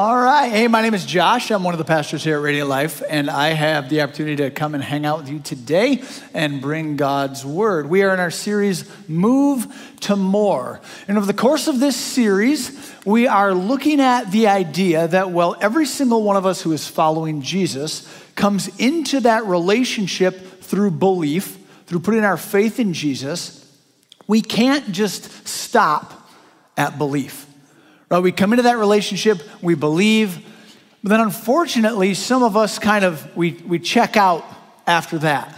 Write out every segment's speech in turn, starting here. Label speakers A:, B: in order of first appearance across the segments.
A: All right. Hey, my name is Josh. I'm one of the pastors here at Radiant Life, and I have the opportunity to come and hang out with you today and bring God's Word. We are in our series, Move to More. And over the course of this series, we are looking at the idea that, well, every single one of us who is following Jesus comes into that relationship through belief, through putting our faith in Jesus. We can't just stop at belief. Right? We come into that relationship, we believe, but then unfortunately, some of us kind of we, we check out after that.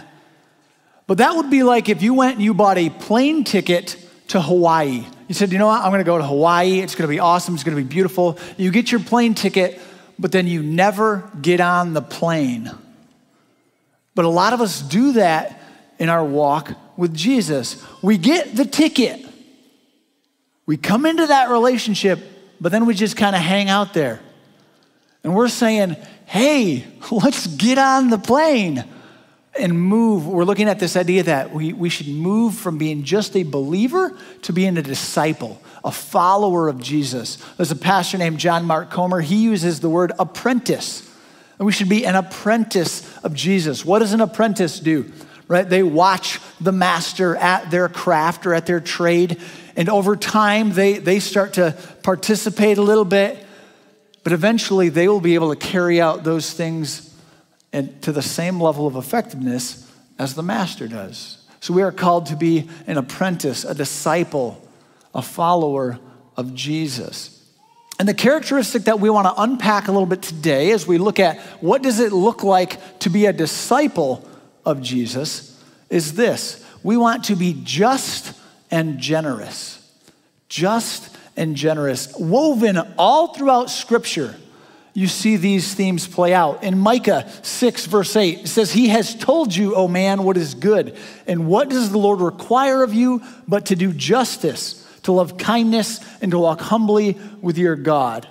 A: But that would be like if you went and you bought a plane ticket to Hawaii. You said, you know what, I'm gonna go to Hawaii, it's gonna be awesome, it's gonna be beautiful. You get your plane ticket, but then you never get on the plane. But a lot of us do that in our walk with Jesus. We get the ticket, we come into that relationship, but then we just kind of hang out there. And we're saying, hey, let's get on the plane and move. We're looking at this idea that we, we should move from being just a believer to being a disciple, a follower of Jesus. There's a pastor named John Mark Comer. He uses the word apprentice. And we should be an apprentice of Jesus. What does an apprentice do? Right? They watch the master at their craft or at their trade and over time, they, they start to participate a little bit, but eventually they will be able to carry out those things and to the same level of effectiveness as the master does. So we are called to be an apprentice, a disciple, a follower of Jesus. And the characteristic that we want to unpack a little bit today as we look at what does it look like to be a disciple of Jesus is this. We want to be just and generous. Just and generous. Woven all throughout Scripture, you see these themes play out. In Micah 6, verse 8, it says, He has told you, O man, what is good. And what does the Lord require of you but to do justice, to love kindness, and to walk humbly with your God?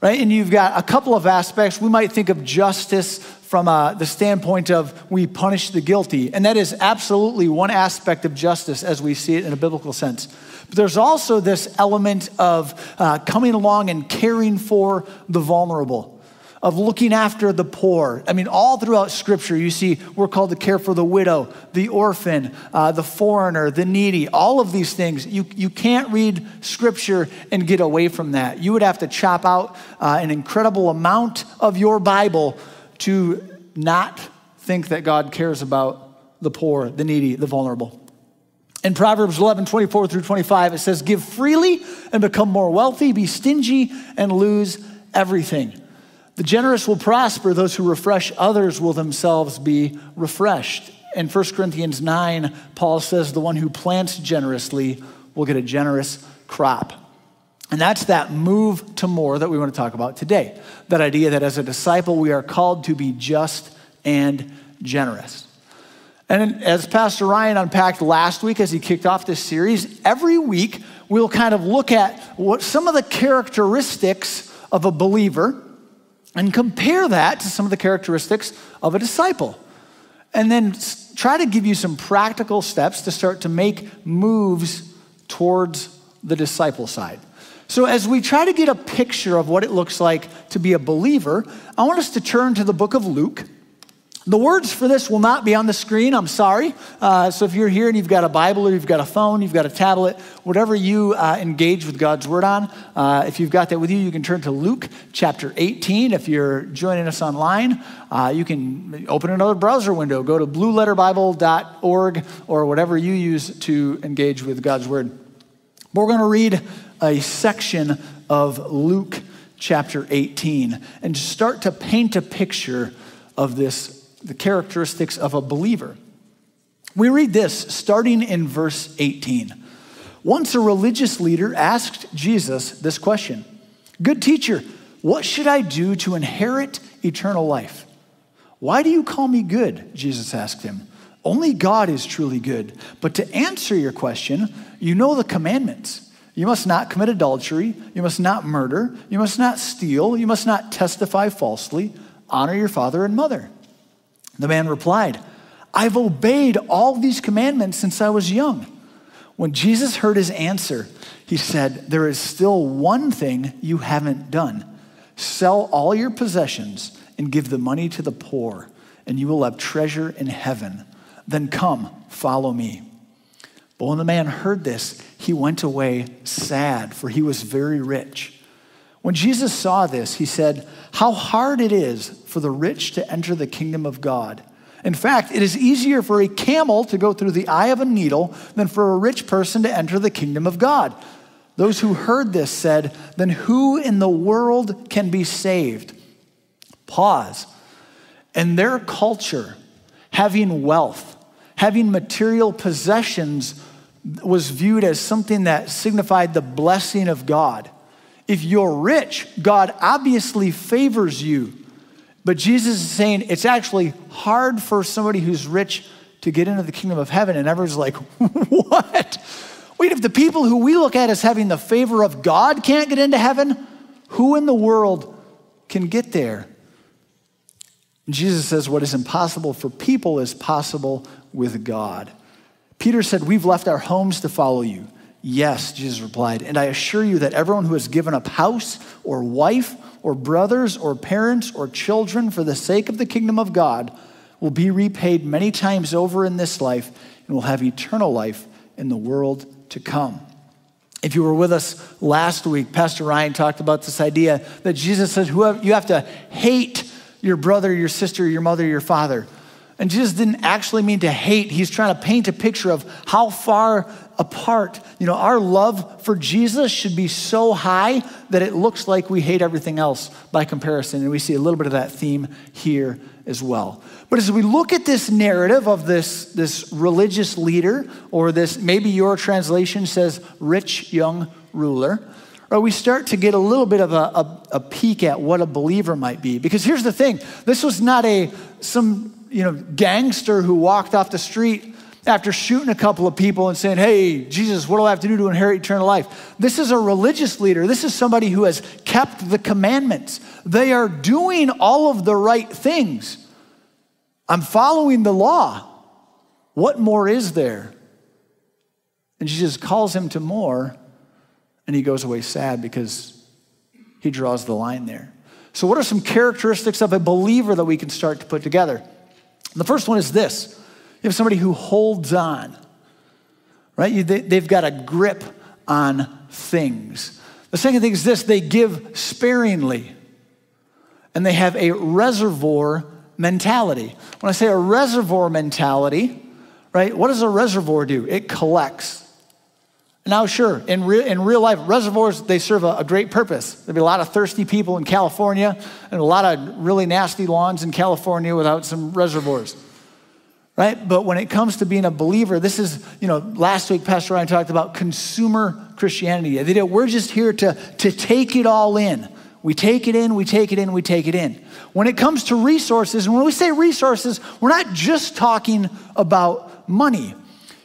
A: Right? And you've got a couple of aspects. We might think of justice from uh, the standpoint of we punish the guilty. And that is absolutely one aspect of justice as we see it in a biblical sense. But there's also this element of uh, coming along and caring for the vulnerable, of looking after the poor. I mean, all throughout Scripture, you see we're called to care for the widow, the orphan, uh, the foreigner, the needy, all of these things. You, you can't read Scripture and get away from that. You would have to chop out uh, an incredible amount of your Bible to not think that God cares about the poor, the needy, the vulnerable. In Proverbs 11, 24 through 25, it says, Give freely and become more wealthy, be stingy and lose everything. The generous will prosper, those who refresh others will themselves be refreshed. In 1 Corinthians 9, Paul says, The one who plants generously will get a generous crop. And that's that move to more that we want to talk about today. That idea that as a disciple, we are called to be just and generous. And as Pastor Ryan unpacked last week as he kicked off this series, every week we'll kind of look at what some of the characteristics of a believer and compare that to some of the characteristics of a disciple. And then try to give you some practical steps to start to make moves towards the disciple side. So, as we try to get a picture of what it looks like to be a believer, I want us to turn to the book of Luke. The words for this will not be on the screen, I'm sorry. Uh, so, if you're here and you've got a Bible or you've got a phone, you've got a tablet, whatever you uh, engage with God's Word on, uh, if you've got that with you, you can turn to Luke chapter 18. If you're joining us online, uh, you can open another browser window, go to blueletterbible.org or whatever you use to engage with God's Word. But we're going to read a section of Luke chapter 18 and start to paint a picture of this, the characteristics of a believer. We read this starting in verse 18. Once a religious leader asked Jesus this question Good teacher, what should I do to inherit eternal life? Why do you call me good? Jesus asked him. Only God is truly good. But to answer your question, you know the commandments. You must not commit adultery. You must not murder. You must not steal. You must not testify falsely. Honor your father and mother. The man replied, I've obeyed all these commandments since I was young. When Jesus heard his answer, he said, There is still one thing you haven't done. Sell all your possessions and give the money to the poor, and you will have treasure in heaven. Then come, follow me. But when the man heard this, he went away sad, for he was very rich. When Jesus saw this, he said, How hard it is for the rich to enter the kingdom of God. In fact, it is easier for a camel to go through the eye of a needle than for a rich person to enter the kingdom of God. Those who heard this said, Then who in the world can be saved? Pause. In their culture, having wealth, having material possessions was viewed as something that signified the blessing of God. If you're rich, God obviously favors you. But Jesus is saying it's actually hard for somebody who's rich to get into the kingdom of heaven. And everyone's like, what? Wait, if the people who we look at as having the favor of God can't get into heaven, who in the world can get there? Jesus says, What is impossible for people is possible with God. Peter said, We've left our homes to follow you. Yes, Jesus replied, and I assure you that everyone who has given up house or wife or brothers or parents or children for the sake of the kingdom of God will be repaid many times over in this life and will have eternal life in the world to come. If you were with us last week, Pastor Ryan talked about this idea that Jesus said you have to hate your brother, your sister, your mother, your father. And Jesus didn't actually mean to hate. He's trying to paint a picture of how far apart. You know, our love for Jesus should be so high that it looks like we hate everything else by comparison. And we see a little bit of that theme here as well. But as we look at this narrative of this, this religious leader, or this, maybe your translation says rich young ruler, or we start to get a little bit of a, a, a peek at what a believer might be. Because here's the thing this was not a some you know gangster who walked off the street after shooting a couple of people and saying, Hey, Jesus, what do I have to do to inherit eternal life? This is a religious leader. This is somebody who has kept the commandments. They are doing all of the right things. I'm following the law. What more is there? And Jesus calls him to more, and he goes away sad because he draws the line there. So, what are some characteristics of a believer that we can start to put together? The first one is this you have somebody who holds on, right? They've got a grip on things. The second thing is this they give sparingly, and they have a reservoir mentality. When I say a reservoir mentality, right, what does a reservoir do? It collects. Now, sure, in, re- in real life, reservoirs, they serve a, a great purpose. There'd be a lot of thirsty people in California and a lot of really nasty lawns in California without some reservoirs right? But when it comes to being a believer, this is, you know, last week Pastor Ryan talked about consumer Christianity. We're just here to, to take it all in. We take it in, we take it in, we take it in. When it comes to resources, and when we say resources, we're not just talking about money.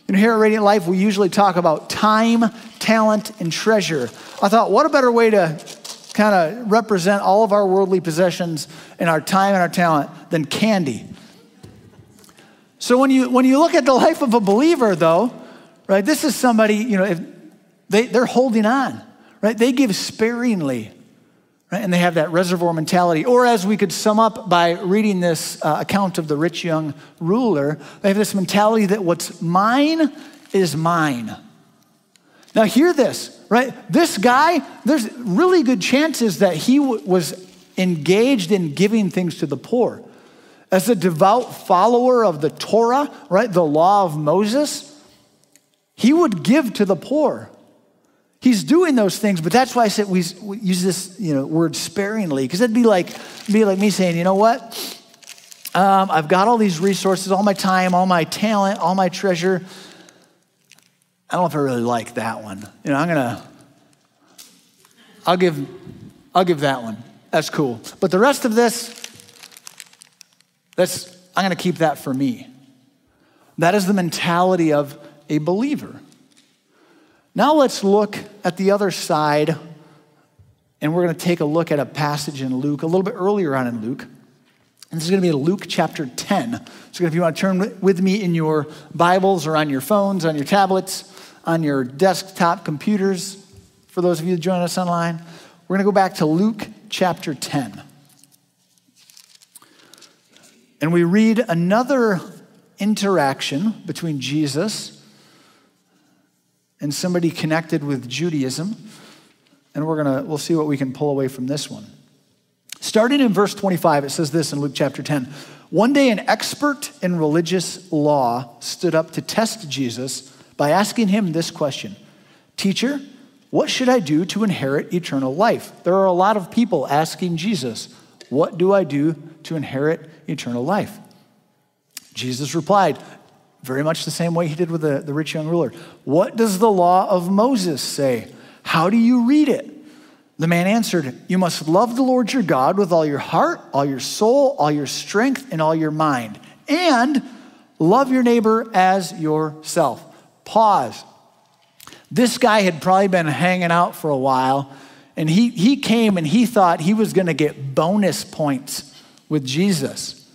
A: You here at Radiant Life, we usually talk about time, talent, and treasure. I thought, what a better way to kind of represent all of our worldly possessions and our time and our talent than candy. So when you when you look at the life of a believer, though, right, this is somebody you know if they they're holding on, right? They give sparingly, right, and they have that reservoir mentality. Or as we could sum up by reading this uh, account of the rich young ruler, they have this mentality that what's mine is mine. Now hear this, right? This guy, there's really good chances that he w- was engaged in giving things to the poor. As a devout follower of the Torah, right, the law of Moses, he would give to the poor. He's doing those things, but that's why I said we, use this you know, word sparingly, because it'd be like, be like me saying, you know what? Um, I've got all these resources, all my time, all my talent, all my treasure. I don't know if I really like that one. You know, I'm gonna, I'll give, I'll give that one. That's cool. But the rest of this, that's, I'm to keep that for me. That is the mentality of a believer. Now let's look at the other side, and we're going to take a look at a passage in Luke, a little bit earlier on in Luke. And this is going to be Luke chapter 10. So if you want to turn with me in your Bibles or on your phones, on your tablets, on your desktop computers, for those of you that join us online, we're going to go back to Luke chapter 10. And we read another interaction between Jesus and somebody connected with Judaism. And we're going to we'll see what we can pull away from this one. Starting in verse 25, it says this in Luke chapter 10. One day, an expert in religious law stood up to test Jesus by asking him this question Teacher, what should I do to inherit eternal life? There are a lot of people asking Jesus, What do I do to inherit eternal life? Jesus replied, very much the same way he did with the, the rich young ruler. What does the law of Moses say? How do you read it? The man answered, You must love the Lord your God with all your heart, all your soul, all your strength, and all your mind, and love your neighbor as yourself. Pause. This guy had probably been hanging out for a while, and he, he came and he thought he was going to get bonus points with Jesus,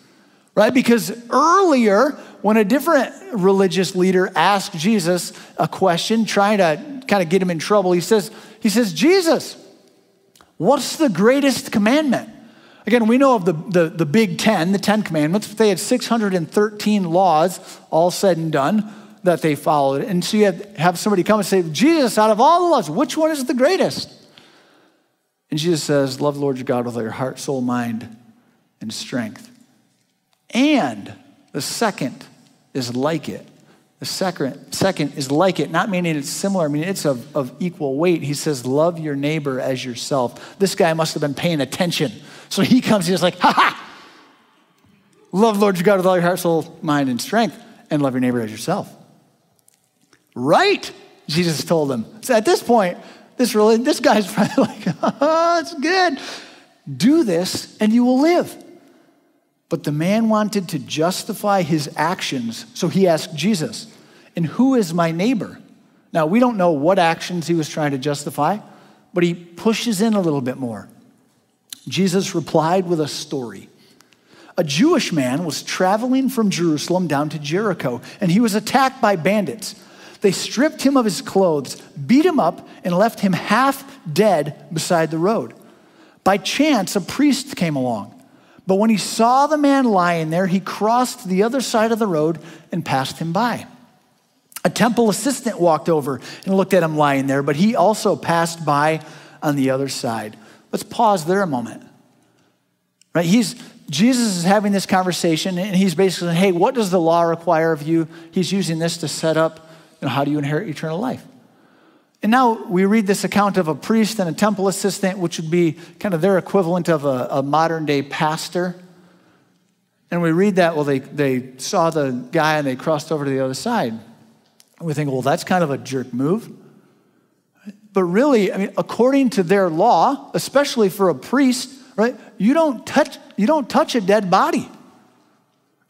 A: right? Because earlier, when a different religious leader asked Jesus a question, trying to kind of get him in trouble, he says, he says, Jesus, what's the greatest commandment? Again, we know of the, the, the big 10, the 10 commandments, but they had 613 laws all said and done that they followed. And so you have, have somebody come and say, Jesus, out of all the laws, which one is the greatest? And Jesus says, Love the Lord your God with all your heart, soul, mind, and strength. And the second is like it. The second, second is like it, not meaning it's similar, I mean it's of, of equal weight. He says, Love your neighbor as yourself. This guy must have been paying attention. So he comes, he's like, Ha ha! Love Lord your God with all your heart, soul, mind, and strength, and love your neighbor as yourself. Right, Jesus told him. So at this point, this really, this guy's probably like, oh, it's good. Do this and you will live. But the man wanted to justify his actions, so he asked Jesus, And who is my neighbor? Now, we don't know what actions he was trying to justify, but he pushes in a little bit more. Jesus replied with a story. A Jewish man was traveling from Jerusalem down to Jericho, and he was attacked by bandits. They stripped him of his clothes, beat him up, and left him half dead beside the road. By chance, a priest came along. But when he saw the man lying there, he crossed the other side of the road and passed him by. A temple assistant walked over and looked at him lying there, but he also passed by on the other side. Let's pause there a moment. Right? He's Jesus is having this conversation and he's basically saying, "Hey, what does the law require of you?" He's using this to set up, you know, how do you inherit eternal life? And now we read this account of a priest and a temple assistant, which would be kind of their equivalent of a, a modern day pastor. And we read that, well, they, they saw the guy and they crossed over to the other side. And we think, well, that's kind of a jerk move. But really, I mean, according to their law, especially for a priest, right, you don't touch, you don't touch a dead body.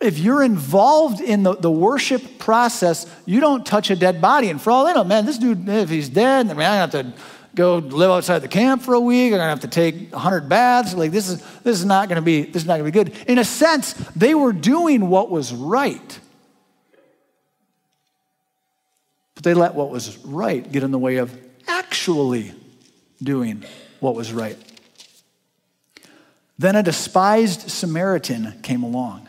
A: If you're involved in the, the worship process, you don't touch a dead body. And for all they know, man, this dude, if he's dead, I mean, I have to go live outside the camp for a week. I'm gonna have to take 100 baths. Like this is this is not gonna be this is not gonna be good. In a sense, they were doing what was right, but they let what was right get in the way of actually doing what was right. Then a despised Samaritan came along.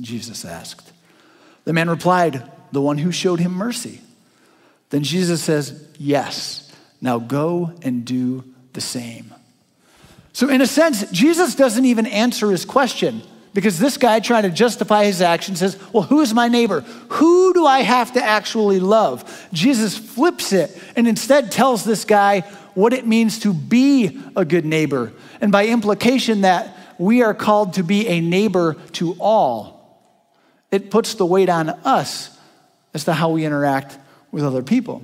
A: Jesus asked. The man replied, The one who showed him mercy. Then Jesus says, Yes, now go and do the same. So, in a sense, Jesus doesn't even answer his question because this guy trying to justify his action says, Well, who's my neighbor? Who do I have to actually love? Jesus flips it and instead tells this guy what it means to be a good neighbor. And by implication, that we are called to be a neighbor to all it puts the weight on us as to how we interact with other people.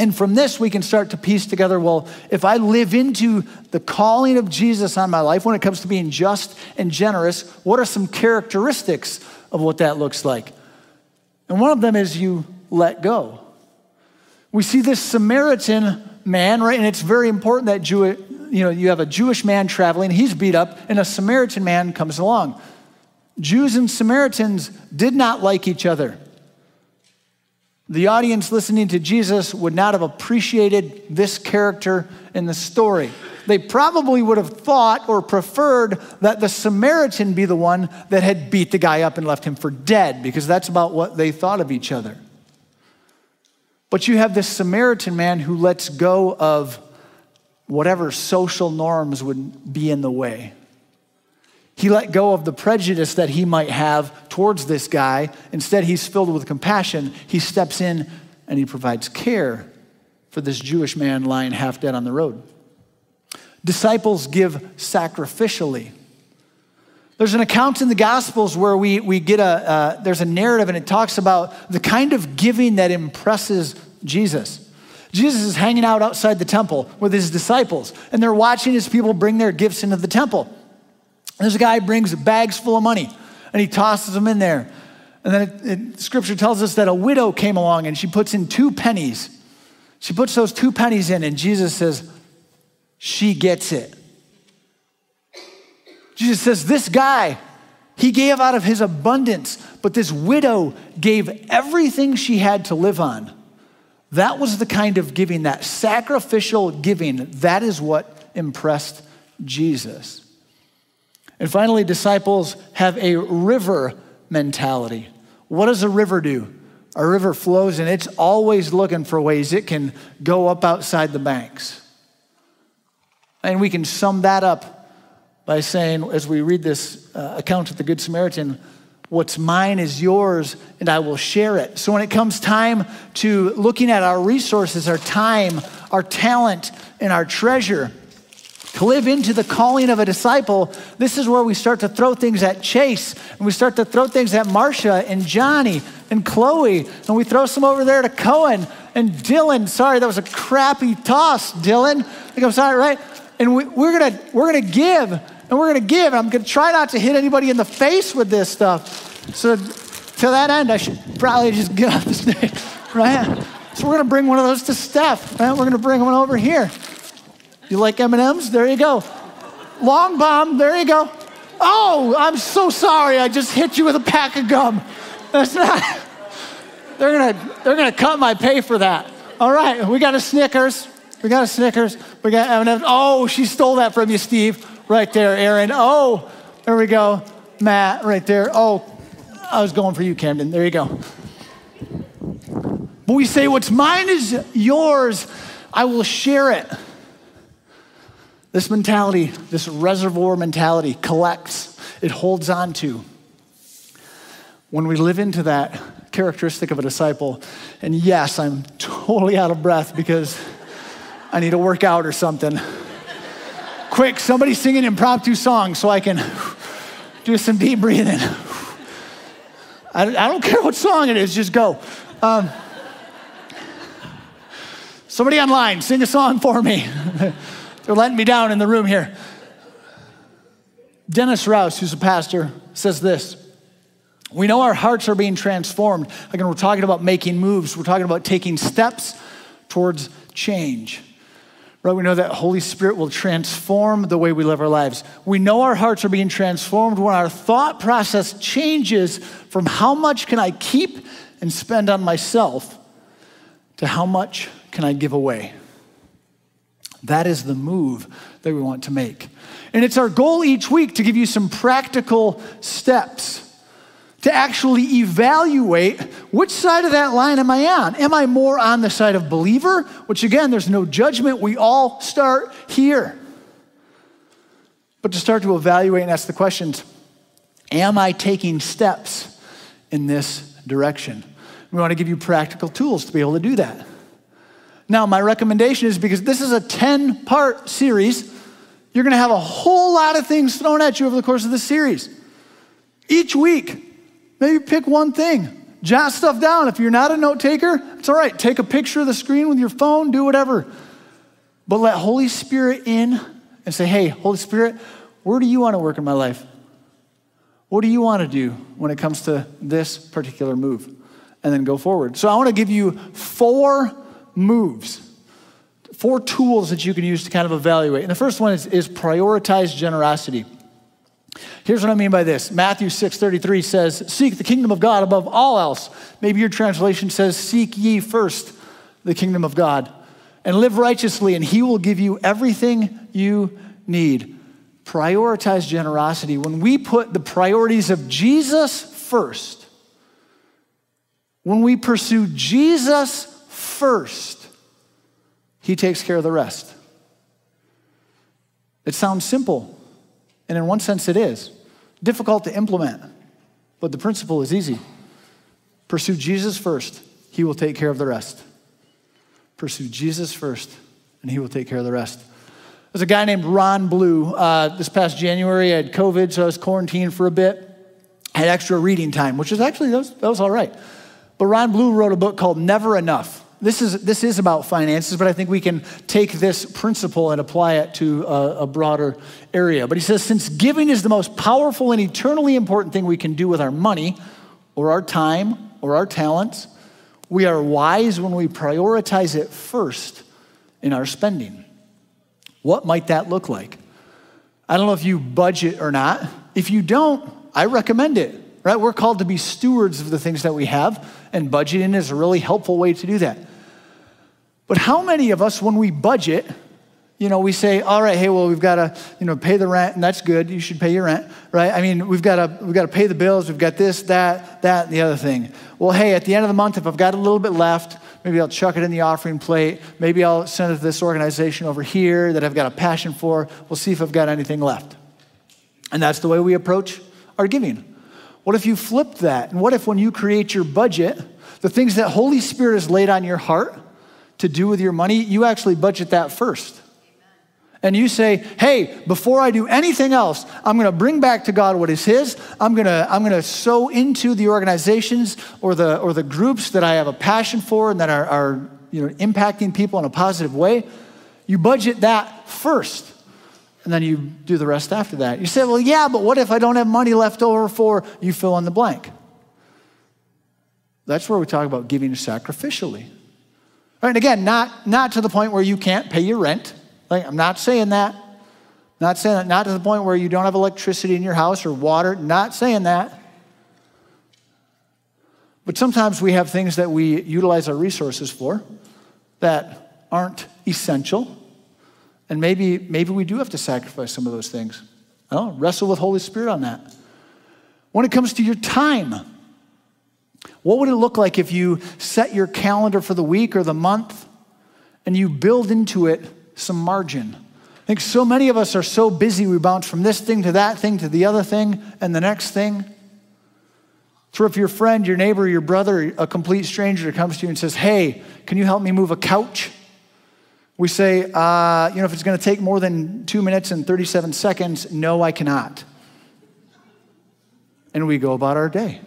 A: And from this, we can start to piece together well, if I live into the calling of Jesus on my life when it comes to being just and generous, what are some characteristics of what that looks like? And one of them is you let go. We see this Samaritan man, right? And it's very important that Jew, you know, you have a Jewish man traveling, he's beat up, and a Samaritan man comes along. Jews and Samaritans did not like each other the audience listening to Jesus would not have appreciated this character in the story. They probably would have thought or preferred that the Samaritan be the one that had beat the guy up and left him for dead, because that's about what they thought of each other. But you have this Samaritan man who lets go of whatever social norms would be in the way. He let go of the prejudice that he might have towards this guy. Instead, he's filled with compassion. He steps in and he provides care for this Jewish man lying half dead on the road. Disciples give sacrificially. There's an account in the Gospels where we, we get a, uh, there's a narrative and it talks about the kind of giving that impresses Jesus. Jesus is hanging out outside the temple with his disciples, and they're watching his people bring their gifts into the temple. This guy brings bags full of money and he tosses them in there. And then it, it, scripture tells us that a widow came along and she puts in two pennies. She puts those two pennies in, and Jesus says, She gets it. Jesus says, This guy, he gave out of his abundance, but this widow gave everything she had to live on. That was the kind of giving, that sacrificial giving, that is what impressed Jesus. And finally, disciples have a river mentality. What does a river do? A river flows and it's always looking for ways it can go up outside the banks. And we can sum that up by saying, as we read this uh, account of the Good Samaritan, what's mine is yours and I will share it. So when it comes time to looking at our resources, our time, our talent, and our treasure, to live into the calling of a disciple, this is where we start to throw things at Chase, and we start to throw things at Marcia and Johnny and Chloe, and we throw some over there to Cohen and Dylan. Sorry, that was a crappy toss, Dylan. I think I'm sorry, right? And we, we're gonna we're gonna give, and we're gonna give. And I'm gonna try not to hit anybody in the face with this stuff. So to that end, I should probably just get off the stage, right? So we're gonna bring one of those to Steph. Right? We're gonna bring one over here. You like M&Ms? There you go. Long bomb, there you go. Oh, I'm so sorry. I just hit you with a pack of gum. That's not. They're gonna they're gonna cut my pay for that. All right, we got a Snickers. We got a Snickers. We got M&Ms. Oh, she stole that from you, Steve. Right there, Aaron. Oh, there we go. Matt, right there. Oh, I was going for you, Camden. There you go. But we say, What's mine is yours. I will share it. This mentality, this reservoir mentality, collects, it holds on to. When we live into that characteristic of a disciple, and yes, I'm totally out of breath because I need to work out or something. Quick, somebody sing an impromptu song so I can do some deep breathing. I, don't care what song it is, just go. Um, somebody online, sing a song for me. They're letting me down in the room here. Dennis Rouse, who's a pastor, says this. We know our hearts are being transformed. Again, we're talking about making moves. We're talking about taking steps towards change. Right? We know that Holy Spirit will transform the way we live our lives. We know our hearts are being transformed when our thought process changes from how much can I keep and spend on myself to how much can I give away. That is the move that we want to make. And it's our goal each week to give you some practical steps to actually evaluate which side of that line am I on? Am I more on the side of believer? Which again, there's no judgment. We all start here. But to start to evaluate and ask the questions Am I taking steps in this direction? We want to give you practical tools to be able to do that. Now, my recommendation is because this is a 10 part series, you're going to have a whole lot of things thrown at you over the course of this series. Each week, maybe pick one thing. Jot stuff down. If you're not a note taker, it's all right. Take a picture of the screen with your phone, do whatever. But let Holy Spirit in and say, hey, Holy Spirit, where do you want to work in my life? What do you want to do when it comes to this particular move? And then go forward. So I want to give you four moves, four tools that you can use to kind of evaluate. And the first one is, is prioritize generosity. Here's what I mean by this. Matthew 6:33 says, "Seek the kingdom of God above all else." Maybe your translation says, "Seek ye first the kingdom of God and live righteously and he will give you everything you need." Prioritize generosity. When we put the priorities of Jesus first, when we pursue Jesus first, he takes care of the rest. It sounds simple, and in one sense, it is difficult to implement, but the principle is easy. Pursue Jesus first, he will take care of the rest. Pursue Jesus first, and he will take care of the rest. There's a guy named Ron Blue. Uh, this past January, I had COVID, so I was quarantined for a bit. I had extra reading time, which is actually, that was, that was all right. But Ron Blue wrote a book called Never Enough. This is, this is about finances, but I think we can take this principle and apply it to a, a broader area. But he says, since giving is the most powerful and eternally important thing we can do with our money or our time or our talents, we are wise when we prioritize it first in our spending. What might that look like? I don't know if you budget or not. If you don't, I recommend it, right? We're called to be stewards of the things that we have, and budgeting is a really helpful way to do that. But how many of us, when we budget, you know, we say, all right, hey, well, we've got to, you know, pay the rent, and that's good. You should pay your rent, right? I mean, we've got to, we've got to pay the bills. We've got this, that, that, and the other thing. Well, hey, at the end of the month, if I've got a little bit left, maybe I'll chuck it in the offering plate. Maybe I'll send it to this organization over here that I've got a passion for. We'll see if I've got anything left. And that's the way we approach our giving. What if you flipped that? And what if when you create your budget, the things that Holy Spirit has laid on your heart, to do with your money, you actually budget that first. And you say, hey, before I do anything else, I'm to bring back to God what is His. I'm to, I'm to sow into the organizations or the, or the groups that I have a passion for and that are, are you know, impacting people in a positive way. You budget that first. And then you do the rest after that. You say, well, yeah, but what if I don't have money left over for you fill in the blank? That's where we talk about giving sacrificially. Right, and again, not, not to the point where you can't pay your rent. Like, I'm not saying that. Not saying that. Not to the point where you don't have electricity in your house or water. Not saying that. But sometimes we have things that we utilize our resources for that aren't essential. And maybe, maybe we do have to sacrifice some of those things. Oh, wrestle with Holy Spirit on that. When it comes to your time, what would it look like if you set your calendar for the week or the month and you build into it some margin? I think so many of us are so busy, we bounce from this thing to that thing to the other thing and the next thing. So if your friend, your neighbor, your brother, a complete stranger comes to you and says, Hey, can you help me move a couch? We say, uh, You know, if it's going to take more than two minutes and 37 seconds, no, I cannot. And we go about our day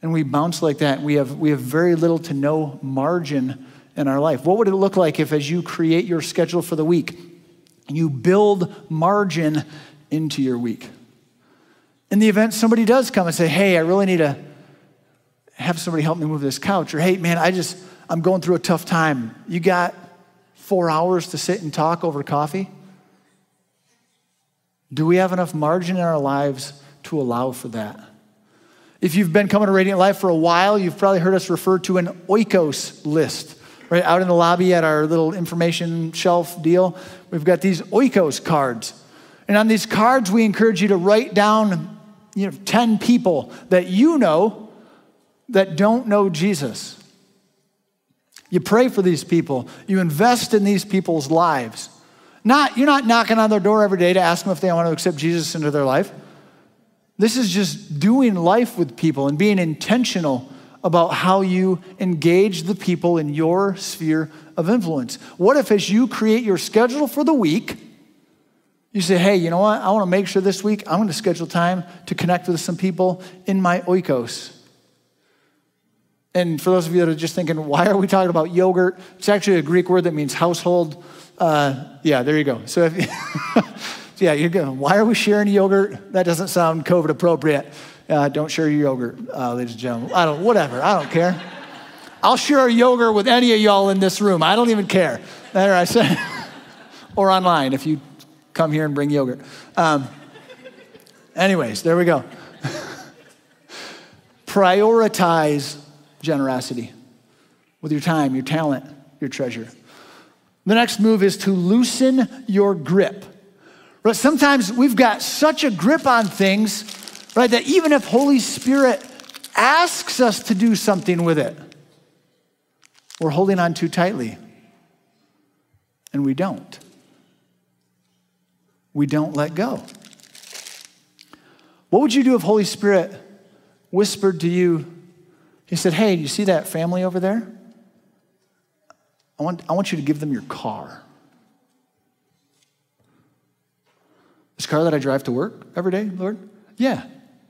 A: and we bounce like that, we have, we have very little to no margin in our life. What would it look like if, as you create your schedule for the week, you build margin into your week? In the event somebody does come and say, Hey, I really need to have somebody help me move this couch, or Hey, man, I just, I'm going through a tough time. You got four hours to sit and talk over coffee? Do we have enough margin in our lives to allow for that? If you've been coming to Radiant Life for a while, you've probably heard us refer to an oikos list. Right out in the lobby at our little information shelf deal, we've got these oikos cards. And on these cards, we encourage you to write down you know, 10 people that you know that don't know Jesus. You pray for these people, you invest in these people's lives. Not, you're not knocking on their door every day to ask them if they want to accept Jesus into their life. This is just doing life with people and being intentional about how you engage the people in your sphere of influence. What if, as you create your schedule for the week, you say, hey, you know what? I want to make sure this week I'm going to schedule time to connect with some people in my oikos. And for those of you that are just thinking, why are we talking about yogurt? It's actually a Greek word that means household. Uh, yeah, there you go. So, if, yeah, you're going, why are we sharing yogurt? That doesn't sound COVID appropriate. Uh, don't share your yogurt, uh, ladies and gentlemen. I don't, whatever, I don't care. I'll share a yogurt with any of y'all in this room. I don't even care. There I say. or online if you come here and bring yogurt. Um, anyways, there we go. Prioritize generosity with your time, your talent, your treasure. The next move is to loosen your grip. Right? Sometimes we've got such a grip on things, right, that even if Holy Spirit asks us to do something with it, we're holding on too tightly. And we don't. We don't let go. What would you do if Holy Spirit whispered to you he said, Hey, you see that family over there? I want, I want you to give them your car. This car that I drive to work every day, Lord? Yeah.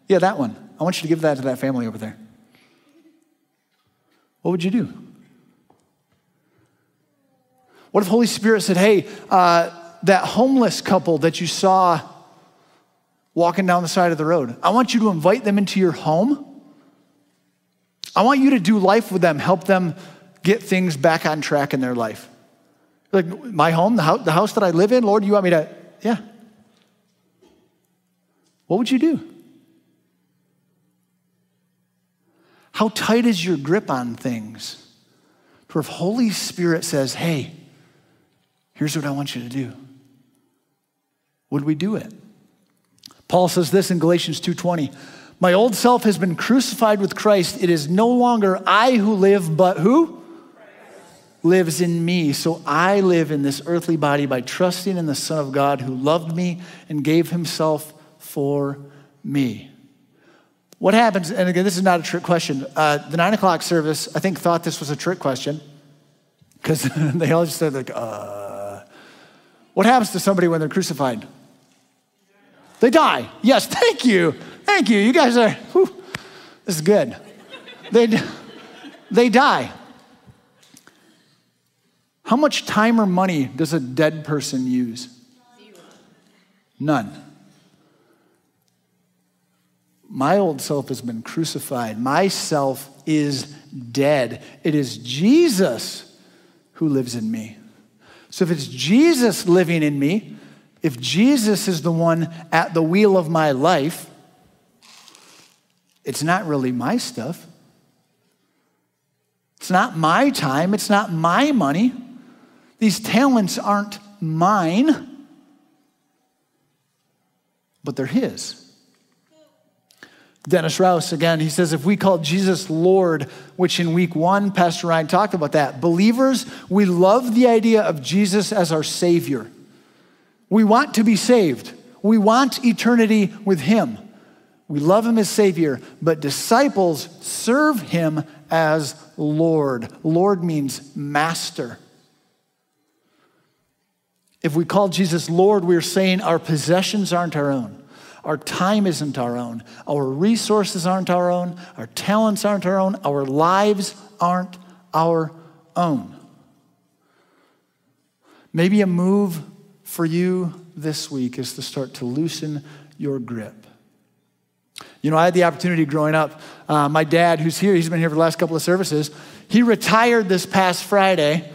A: Yeah, that one. I want you to give that to that family over there. What would you do? What if Holy Spirit said, Hey, uh, that homeless couple that you saw walking down the side of the road, I want you to invite them into your home I want you to do life with them, help them get things back on track in their life. Like my home, the house, the house that I live in, Lord, you want me to, yeah. What would you do? How tight is your grip on things? For if Holy Spirit says, hey, here's what I want you to do, would we do it? Paul says this in Galatians 2:20. My old self has been crucified with Christ. It is no longer I who live, but who? Lives in me. So I live in this earthly body by trusting in the Son of God who loved me and gave himself for me. What happens, and again, this is not a trick question. Uh, the nine o'clock service, I think, thought this was a trick question because they all just said, like, uh, what happens to somebody when they're crucified? They die. Yes, thank you. Thank you. You guys are, whew, this is good. They, they die. How much time or money does a dead person use? None. My old self has been crucified. My self is dead. It is Jesus who lives in me. So if it's Jesus living in me, if Jesus is the one at the wheel of my life, it's not really my stuff. It's not my time. It's not my money. These talents aren't mine, but they're His. Dennis Rouse, again, he says, if we call Jesus Lord, which in week one, Pastor Ryan talked about that, believers, we love the idea of Jesus as our Savior. We want to be saved, we want eternity with Him. We love him as Savior, but disciples serve him as Lord. Lord means master. If we call Jesus Lord, we're saying our possessions aren't our own. Our time isn't our own. Our resources aren't our own. Our talents aren't our own. Our lives aren't our own. Maybe a move for you this week is to start to loosen your grip. You know, I had the opportunity growing up. Uh, my dad, who's here, he's been here for the last couple of services. He retired this past Friday,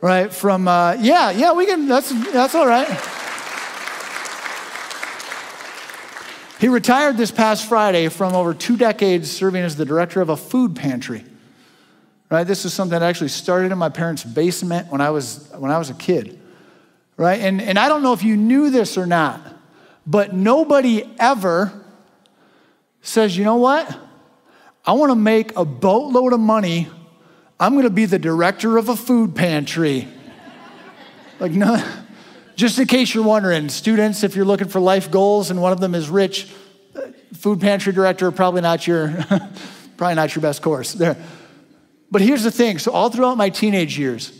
A: right? From uh, yeah, yeah, we can. That's that's all right. He retired this past Friday from over two decades serving as the director of a food pantry. Right? This is something that actually started in my parents' basement when I was when I was a kid. Right? And and I don't know if you knew this or not, but nobody ever says, you know what? I want to make a boatload of money. I'm going to be the director of a food pantry. like, no, just in case you're wondering, students, if you're looking for life goals and one of them is rich, uh, food pantry director, probably not your, probably not your best course there. But here's the thing so, all throughout my teenage years,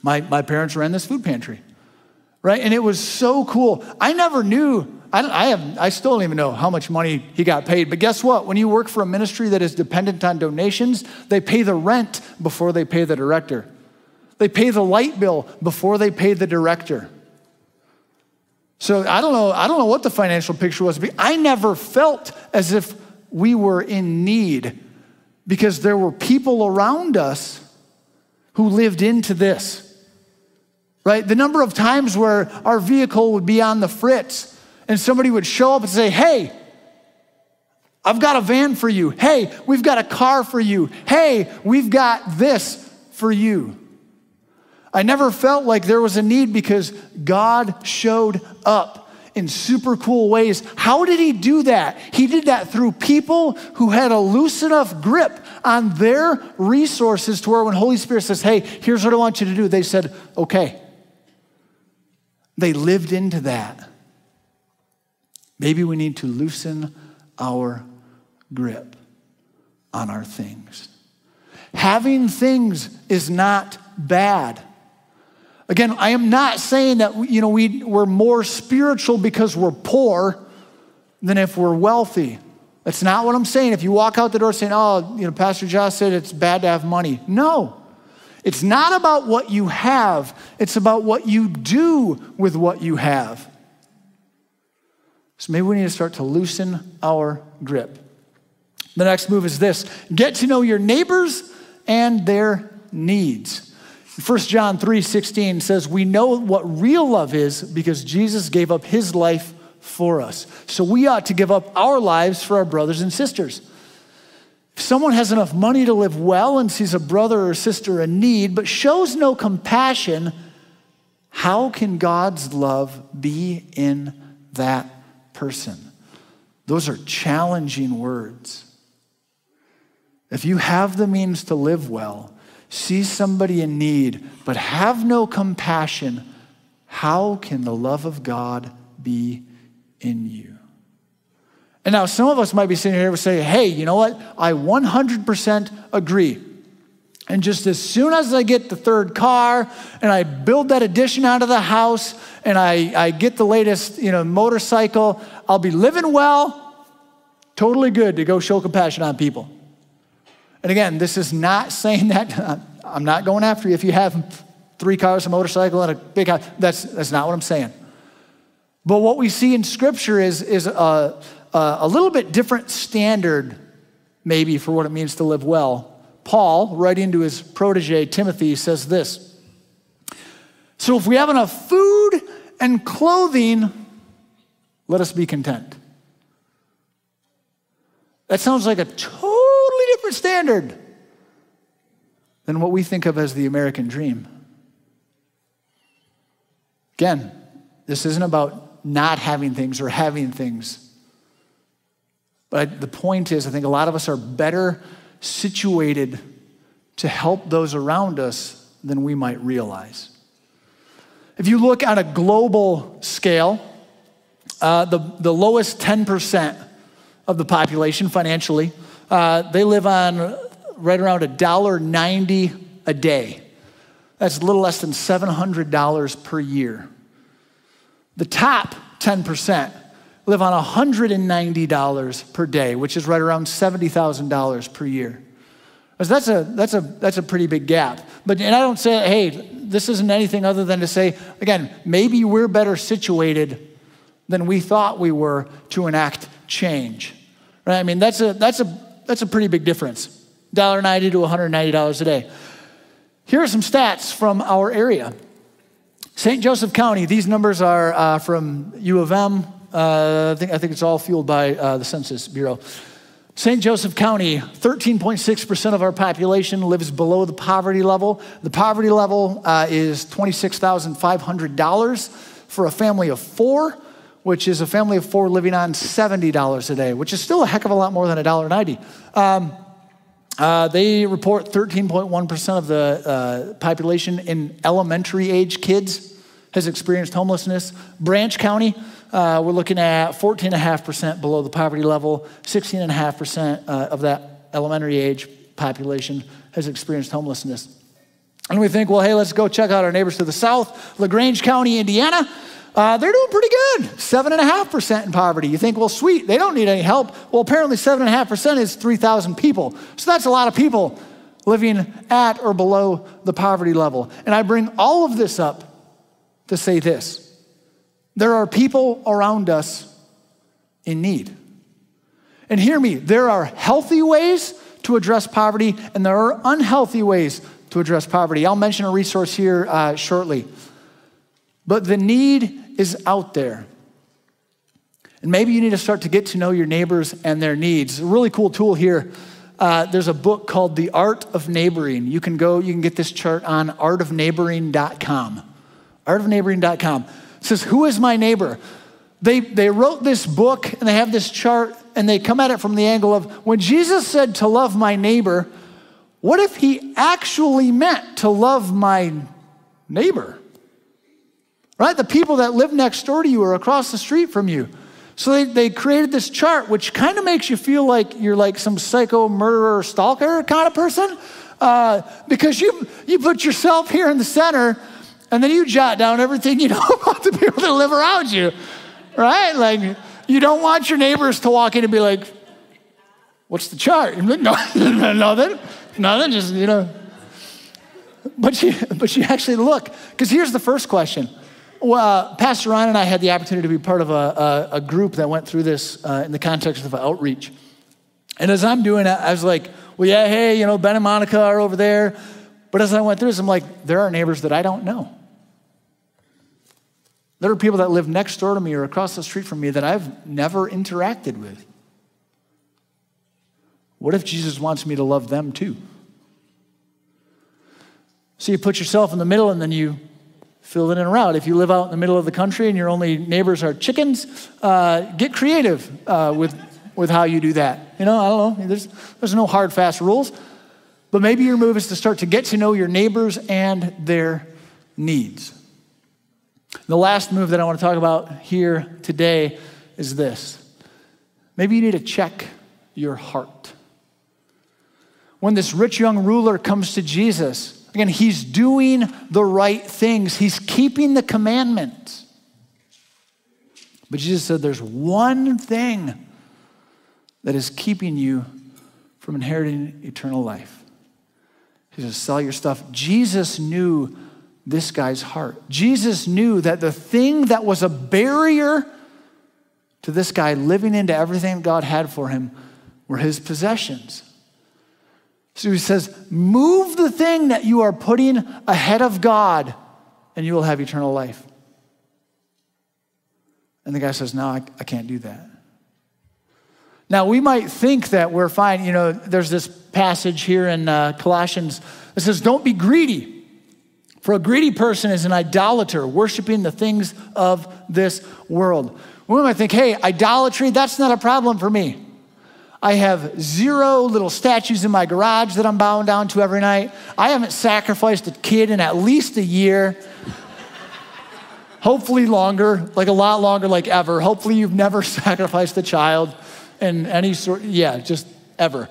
A: my, my parents ran this food pantry, right? And it was so cool. I never knew. I, I, have, I still don't even know how much money he got paid. But guess what? When you work for a ministry that is dependent on donations, they pay the rent before they pay the director. They pay the light bill before they pay the director. So I don't know, I don't know what the financial picture was, but I never felt as if we were in need because there were people around us who lived into this. Right? The number of times where our vehicle would be on the fritz and somebody would show up and say, Hey, I've got a van for you. Hey, we've got a car for you. Hey, we've got this for you. I never felt like there was a need because God showed up in super cool ways. How did he do that? He did that through people who had a loose enough grip on their resources to where when Holy Spirit says, hey, here's what I want you to do, they said, okay. They lived into that. Maybe we need to loosen our grip on our things. Having things is not bad. Again, I am not saying that you know we, we're more spiritual because we're poor than if we're wealthy. That's not what I'm saying. If you walk out the door saying, oh, you know, Pastor Josh said it's bad to have money. No. It's not about what you have, it's about what you do with what you have. So maybe we need to start to loosen our grip. The next move is this get to know your neighbors and their needs. 1 John 3 16 says, We know what real love is because Jesus gave up his life for us. So we ought to give up our lives for our brothers and sisters. If someone has enough money to live well and sees a brother or sister in need, but shows no compassion, how can God's love be in that person? Those are challenging words. If you have the means to live well, see somebody in need, but have no compassion, how can the love of God be in you? And now some of us might be sitting here and say, hey, you know what? I 100% agree. And just as soon as I get the third car and I build that addition out of the house and I, I get the latest you know, motorcycle, I'll be living well, totally good to go show compassion on people. And again, this is not saying that I'm not going after you if you have three cars, a motorcycle, and a big house. That's, that's not what I'm saying. But what we see in Scripture is, is a, a, little bit different standard, maybe, for what it means to live well. Paul, writing to his protege Timothy, says this So if we have enough food and clothing, let us be content. That sounds like a different standard than what we think of as the American dream. Again, this isn't about not having things or having things. But the point is, I think a lot of us are better situated to help those around us than we might realize. If you look at a global scale, uh, the, the lowest 10% of the population financially uh, they live on right around $1.90 a day. That's a little less than $700 per year. The top 10% live on $190 per day, which is right around $70,000 per year. So That's a, that's, a, that's a pretty big gap. But, and I don't say, hey, this isn't anything other than to say, again, maybe we're better situated than we thought we were to enact change. Right? I mean, that's a, that's a, that's a pretty big difference. $1.90 to $190 a day. Here are some stats from our area. St. Joseph County, these numbers are uh, from U of M. Uh, I, think, I think it's all fueled by uh, the Census Bureau. St. Joseph County, 13.6% of our population lives below the poverty level. The poverty level uh, is $26,500 for a family of four which is a family of four living on $70 a day, which is still a heck of a lot more than $1.90. Um, uh, they report 13.1% of the uh, population in elementary age kids has experienced homelessness. Branch County, uh, we're looking at 14.5% below the poverty level, 16.5% uh, of that elementary age population has experienced homelessness. And we think, well, hey, let's go check out our neighbors to the south, LaGrange County, Indiana. Uh, they're doing pretty good, 7.5% in poverty. You think, well, sweet, they don't need any help. Well, apparently, 7.5% is 3,000 people. So that's a lot of people living at or below the poverty level. And I bring all of this up to say this there are people around us in need. And hear me, there are healthy ways to address poverty, and there are unhealthy ways to address poverty. I'll mention a resource here uh, shortly. But the need is out there. And maybe you need to start to get to know your neighbors and their needs. A really cool tool here. Uh, there's a book called The Art of Neighboring. You can go, you can get this chart on artofneighboring.com. Artofneighboring.com. It says, Who is my neighbor? They, they wrote this book and they have this chart and they come at it from the angle of when Jesus said to love my neighbor, what if he actually meant to love my neighbor? Right? The people that live next door to you or across the street from you. So they, they created this chart, which kind of makes you feel like you're like some psycho murderer, stalker kind of person, uh, because you, you put yourself here in the center and then you jot down everything you know about the people that live around you, right? Like, you don't want your neighbors to walk in and be like, What's the chart? No, nothing. Nothing, just, you know. But you, but you actually look, because here's the first question. Well, uh, Pastor Ron and I had the opportunity to be part of a, a, a group that went through this uh, in the context of outreach. And as I'm doing it, I was like, well, yeah, hey, you know, Ben and Monica are over there. But as I went through this, I'm like, there are neighbors that I don't know. There are people that live next door to me or across the street from me that I've never interacted with. What if Jesus wants me to love them too? So you put yourself in the middle and then you fill it in around. If you live out in the middle of the country and your only neighbors are chickens, uh, get creative uh, with, with how you do that. You know, I don't know. There's, there's no hard, fast rules. But maybe your move is to start to get to know your neighbors and their needs. The last move that I want to talk about here today is this. Maybe you need to check your heart when this rich young ruler comes to Jesus, again, he's doing the right things, he's keeping the commandments. But Jesus said, There's one thing that is keeping you from inheriting eternal life. He says, Sell your stuff. Jesus knew this guy's heart. Jesus knew that the thing that was a barrier to this guy living into everything God had for him were his possessions. So he says, Move the thing that you are putting ahead of God, and you will have eternal life. And the guy says, No, I, I can't do that. Now, we might think that we're fine. You know, there's this passage here in uh, Colossians that says, Don't be greedy. For a greedy person is an idolater, worshiping the things of this world. We might think, hey, idolatry, that's not a problem for me. I have zero little statues in my garage that I'm bowing down to every night. I haven't sacrificed a kid in at least a year. Hopefully longer, like a lot longer, like ever. Hopefully you've never sacrificed a child in any sort, yeah, just ever.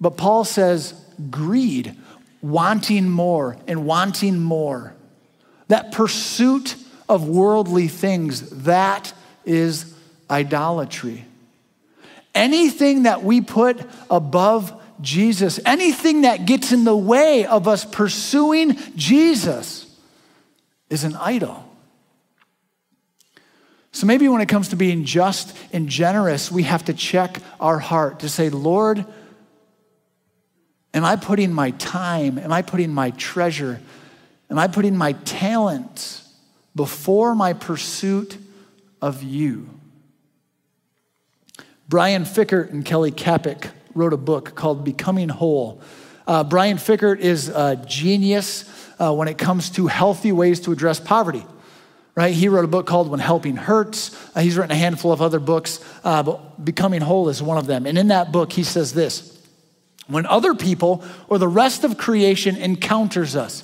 A: But Paul says greed, wanting more and wanting more. That pursuit of worldly things, that is idolatry anything that we put above Jesus, anything that gets in the way of us pursuing Jesus, is an idol. So maybe when it comes to being just and generous, we have to check our heart to say, Lord, am I putting my time, am I putting my treasure, am I putting my talents before my pursuit of you? Brian Fikkert and Kelly Kapic wrote a book called Becoming Whole. Uh, Brian Fikkert is a genius uh, when it comes to healthy ways to address poverty. Right? He wrote a book called When Helping Hurts. Uh, he's written a handful of other books, uh, but Becoming Whole is one of them. And in that book, he says this When other people or the rest of creation encounters us,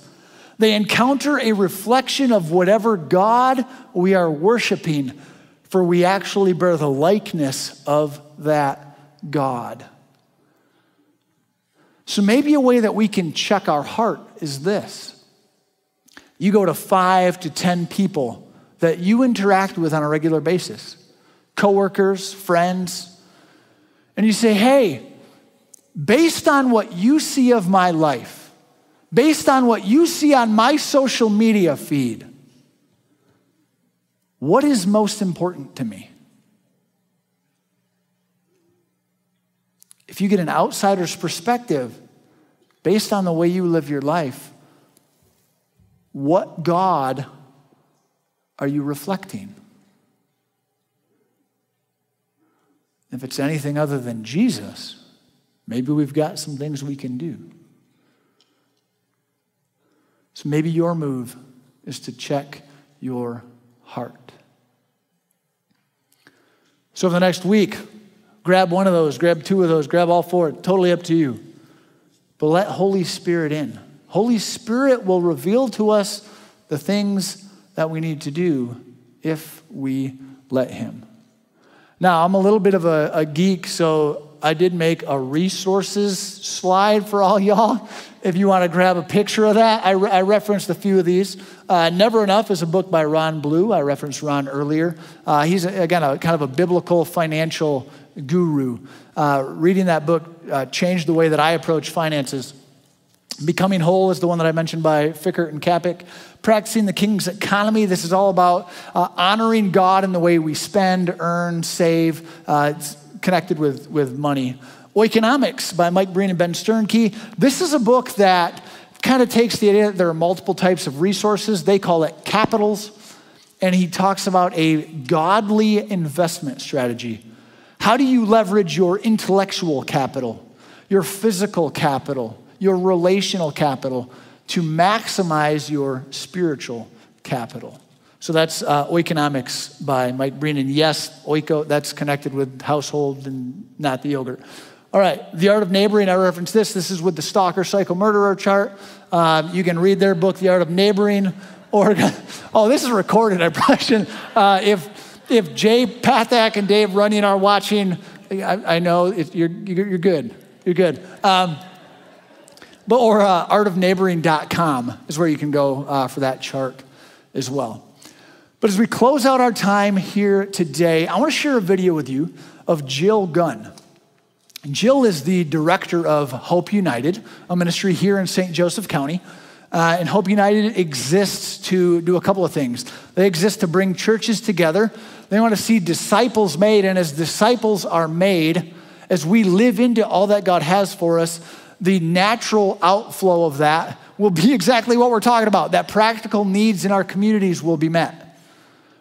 A: they encounter a reflection of whatever God we are worshiping for we actually bear the likeness of that God. So maybe a way that we can check our heart is this you go to five to 10 people that you interact with on a regular basis coworkers, friends, and you say, hey, based on what you see of my life, based on what you see on my social media feed, what is most important to me? If you get an outsider's perspective based on the way you live your life, what God are you reflecting? If it's anything other than Jesus, maybe we've got some things we can do. So maybe your move is to check your heart. So for the next week, grab one of those, grab two of those, grab all four, totally up to you. But let Holy Spirit in. Holy Spirit will reveal to us the things that we need to do if we let Him. Now, I'm a little bit of a, a geek, so I did make a resources slide for all y'all. If you want to grab a picture of that, I, re- I referenced a few of these. Uh, Never Enough is a book by Ron Blue. I referenced Ron earlier. Uh, he's, again, a kind of a biblical financial guru. Uh, reading that book uh, changed the way that I approach finances. Becoming Whole is the one that I mentioned by Fikkert and Kapic. Practicing the King's Economy. This is all about uh, honoring God in the way we spend, earn, save. Uh, it's connected with, with money. Oikonomics by Mike Breen and Ben Sternke. This is a book that kind of takes the idea that there are multiple types of resources. They call it capitals. And he talks about a godly investment strategy. How do you leverage your intellectual capital, your physical capital, your relational capital to maximize your spiritual capital. So that's uh, Oikonomics by Mike Breen. And yes, Oiko, that's connected with household and not the yogurt. All right, The Art of Neighboring, I reference this. This is with the stalker, psycho, murderer chart. Um, you can read their book, The Art of Neighboring. Or, oh, this is recorded. I probably shouldn't. Uh, if, if Jay Pathak and Dave Runyon are watching, I, I know it, you're, you're good. You're good. Um, but, or uh, artofneighboring.com is where you can go uh, for that chart as well. But as we close out our time here today, I want to share a video with you of Jill Gunn. Jill is the director of Hope United, a ministry here in St. Joseph County. Uh, and Hope United exists to do a couple of things. They exist to bring churches together. They want to see disciples made, and as disciples are made, as we live into all that God has for us, the natural outflow of that will be exactly what we're talking about that practical needs in our communities will be met.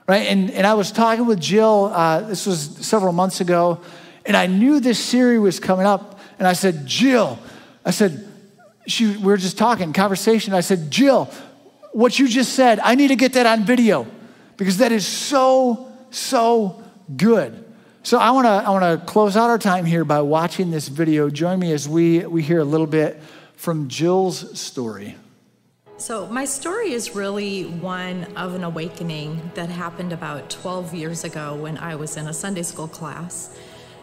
A: Right? And, and I was talking with Jill, uh, this was several months ago, and I knew this series was coming up. And I said, Jill, I said, she, we were just talking, conversation. I said, Jill, what you just said, I need to get that on video because that is so, so good. So I want to I want to close out our time here by watching this video. Join me as we we hear a little bit from Jill's story.
B: So my story is really one of an awakening that happened about 12 years ago when I was in a Sunday school class.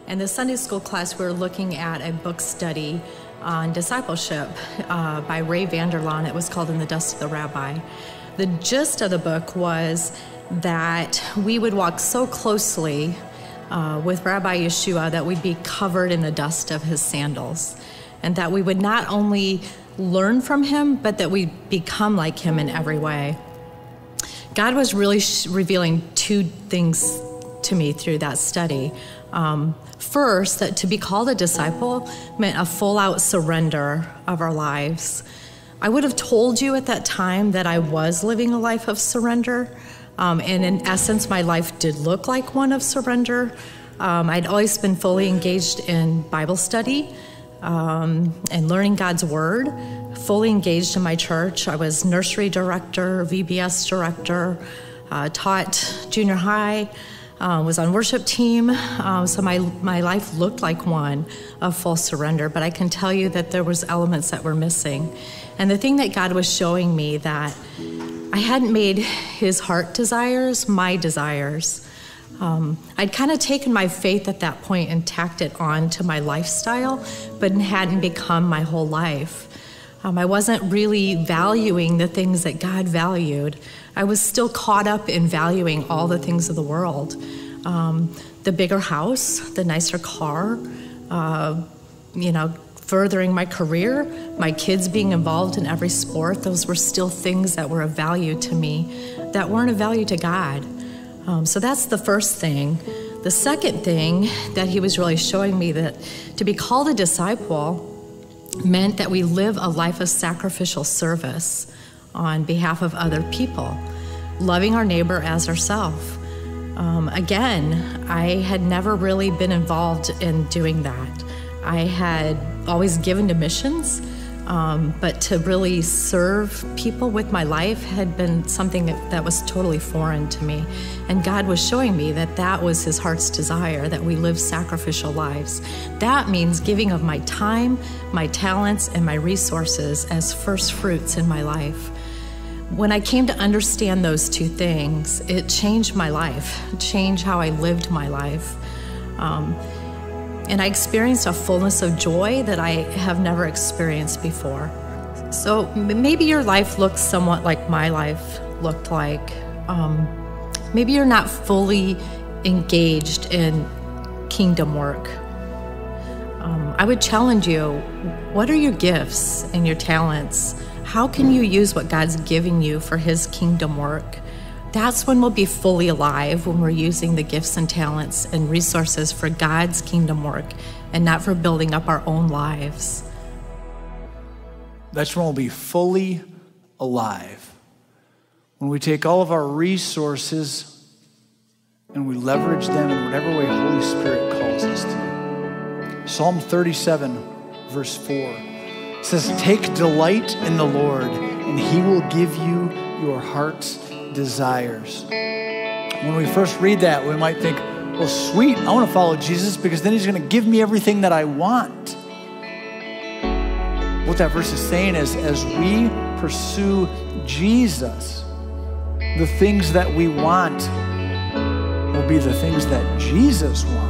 B: And the Sunday school class we were looking at a book study on discipleship uh, by Ray Vander Laan. It was called In the Dust of the Rabbi. The gist of the book was that we would walk so closely uh, with Rabbi Yeshua that we'd be covered in the dust of his sandals, and that we would not only learn from him, but that we'd become like him in every way. God was really sh- revealing two things to me through that study. Um, first, that to be called a disciple meant a full out surrender of our lives. I would have told you at that time that I was living a life of surrender, um, and in essence, my life did look like one of surrender. Um, I'd always been fully engaged in Bible study um, and learning God's Word, fully engaged in my church. I was nursery director, VBS director, uh, taught junior high. Uh, was on worship team, uh, so my my life looked like one of full surrender. But I can tell you that there was elements that were missing, and the thing that God was showing me that I hadn't made his heart desires my desires. Um, I'd kind of taken my faith at that point and tacked it on to my lifestyle, but hadn't become my whole life. Um, I wasn't really valuing the things that God valued. I was still caught up in valuing all the things of the world um, the bigger house, the nicer car, uh, you know, furthering my career, my kids being involved in every sport. Those were still things that were of value to me that weren't of value to God. Um, so that's the first thing. The second thing that he was really showing me that to be called a disciple meant that we live a life of sacrificial service on behalf of other people, loving our neighbor as ourselves. Um, again, I had never really been involved in doing that. I had always given to missions, um, but to really serve people with my life had been something that, that was totally foreign to me. And God was showing me that that was His heart's desire, that we live sacrificial lives. That means giving of my time, my talents, and my resources as first fruits in my life. When I came to understand those two things, it changed my life, changed how I lived my life. Um, and I experienced a fullness of joy that I have never experienced before. So maybe your life looks somewhat like my life looked like. Um, maybe you're not fully engaged in kingdom work. Um, I would challenge you what are your gifts and your talents? How can you use what God's giving you for His kingdom work? That's when we'll be fully alive, when we're using the gifts and talents and resources for God's kingdom work and not for building up our own lives.
A: That's when we'll be fully alive. When we take all of our resources and we leverage them in whatever way Holy Spirit calls us to. Psalm 37, verse 4 says, Take delight in the Lord, and he will give you your heart's desires. When we first read that, we might think, well, sweet, I want to follow Jesus because then he's going to give me everything that I want. What that verse is saying is, as we pursue Jesus, the things that we want will be the things that Jesus wants.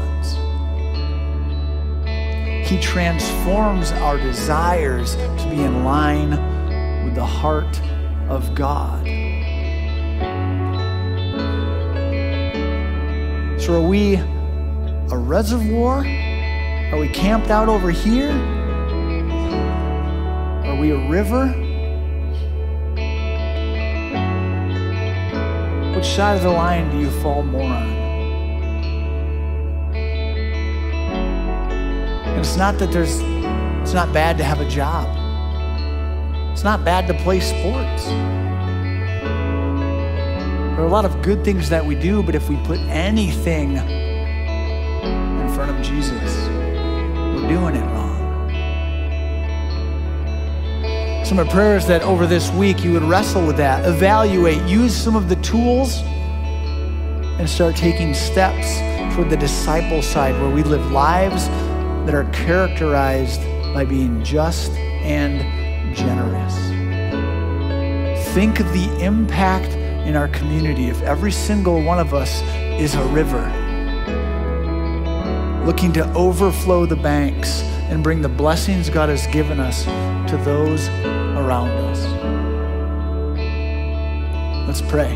A: He transforms our desires to be in line with the heart of God. So are we a reservoir? Are we camped out over here? Are we a river? Which side of the line do you fall more on? It's not that there's, it's not bad to have a job. It's not bad to play sports. There are a lot of good things that we do, but if we put anything in front of Jesus, we're doing it wrong. So, my prayer is that over this week you would wrestle with that, evaluate, use some of the tools, and start taking steps toward the disciple side where we live lives that are characterized by being just and generous. Think of the impact in our community if every single one of us is a river looking to overflow the banks and bring the blessings God has given us to those around us. Let's pray.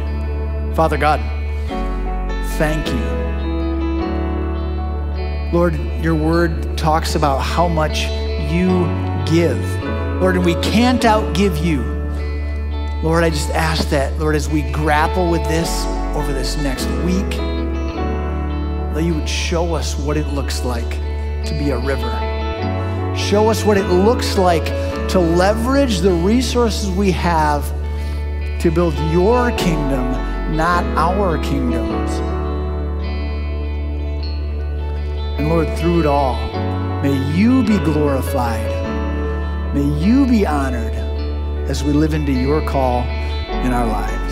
A: Father God, thank you. Lord, your word talks about how much you give. Lord, and we can't outgive you. Lord, I just ask that, Lord, as we grapple with this over this next week, that you would show us what it looks like to be a river. Show us what it looks like to leverage the resources we have to build your kingdom, not our kingdoms. And Lord, through it all, may you be glorified. May you be honored as we live into your call in our lives.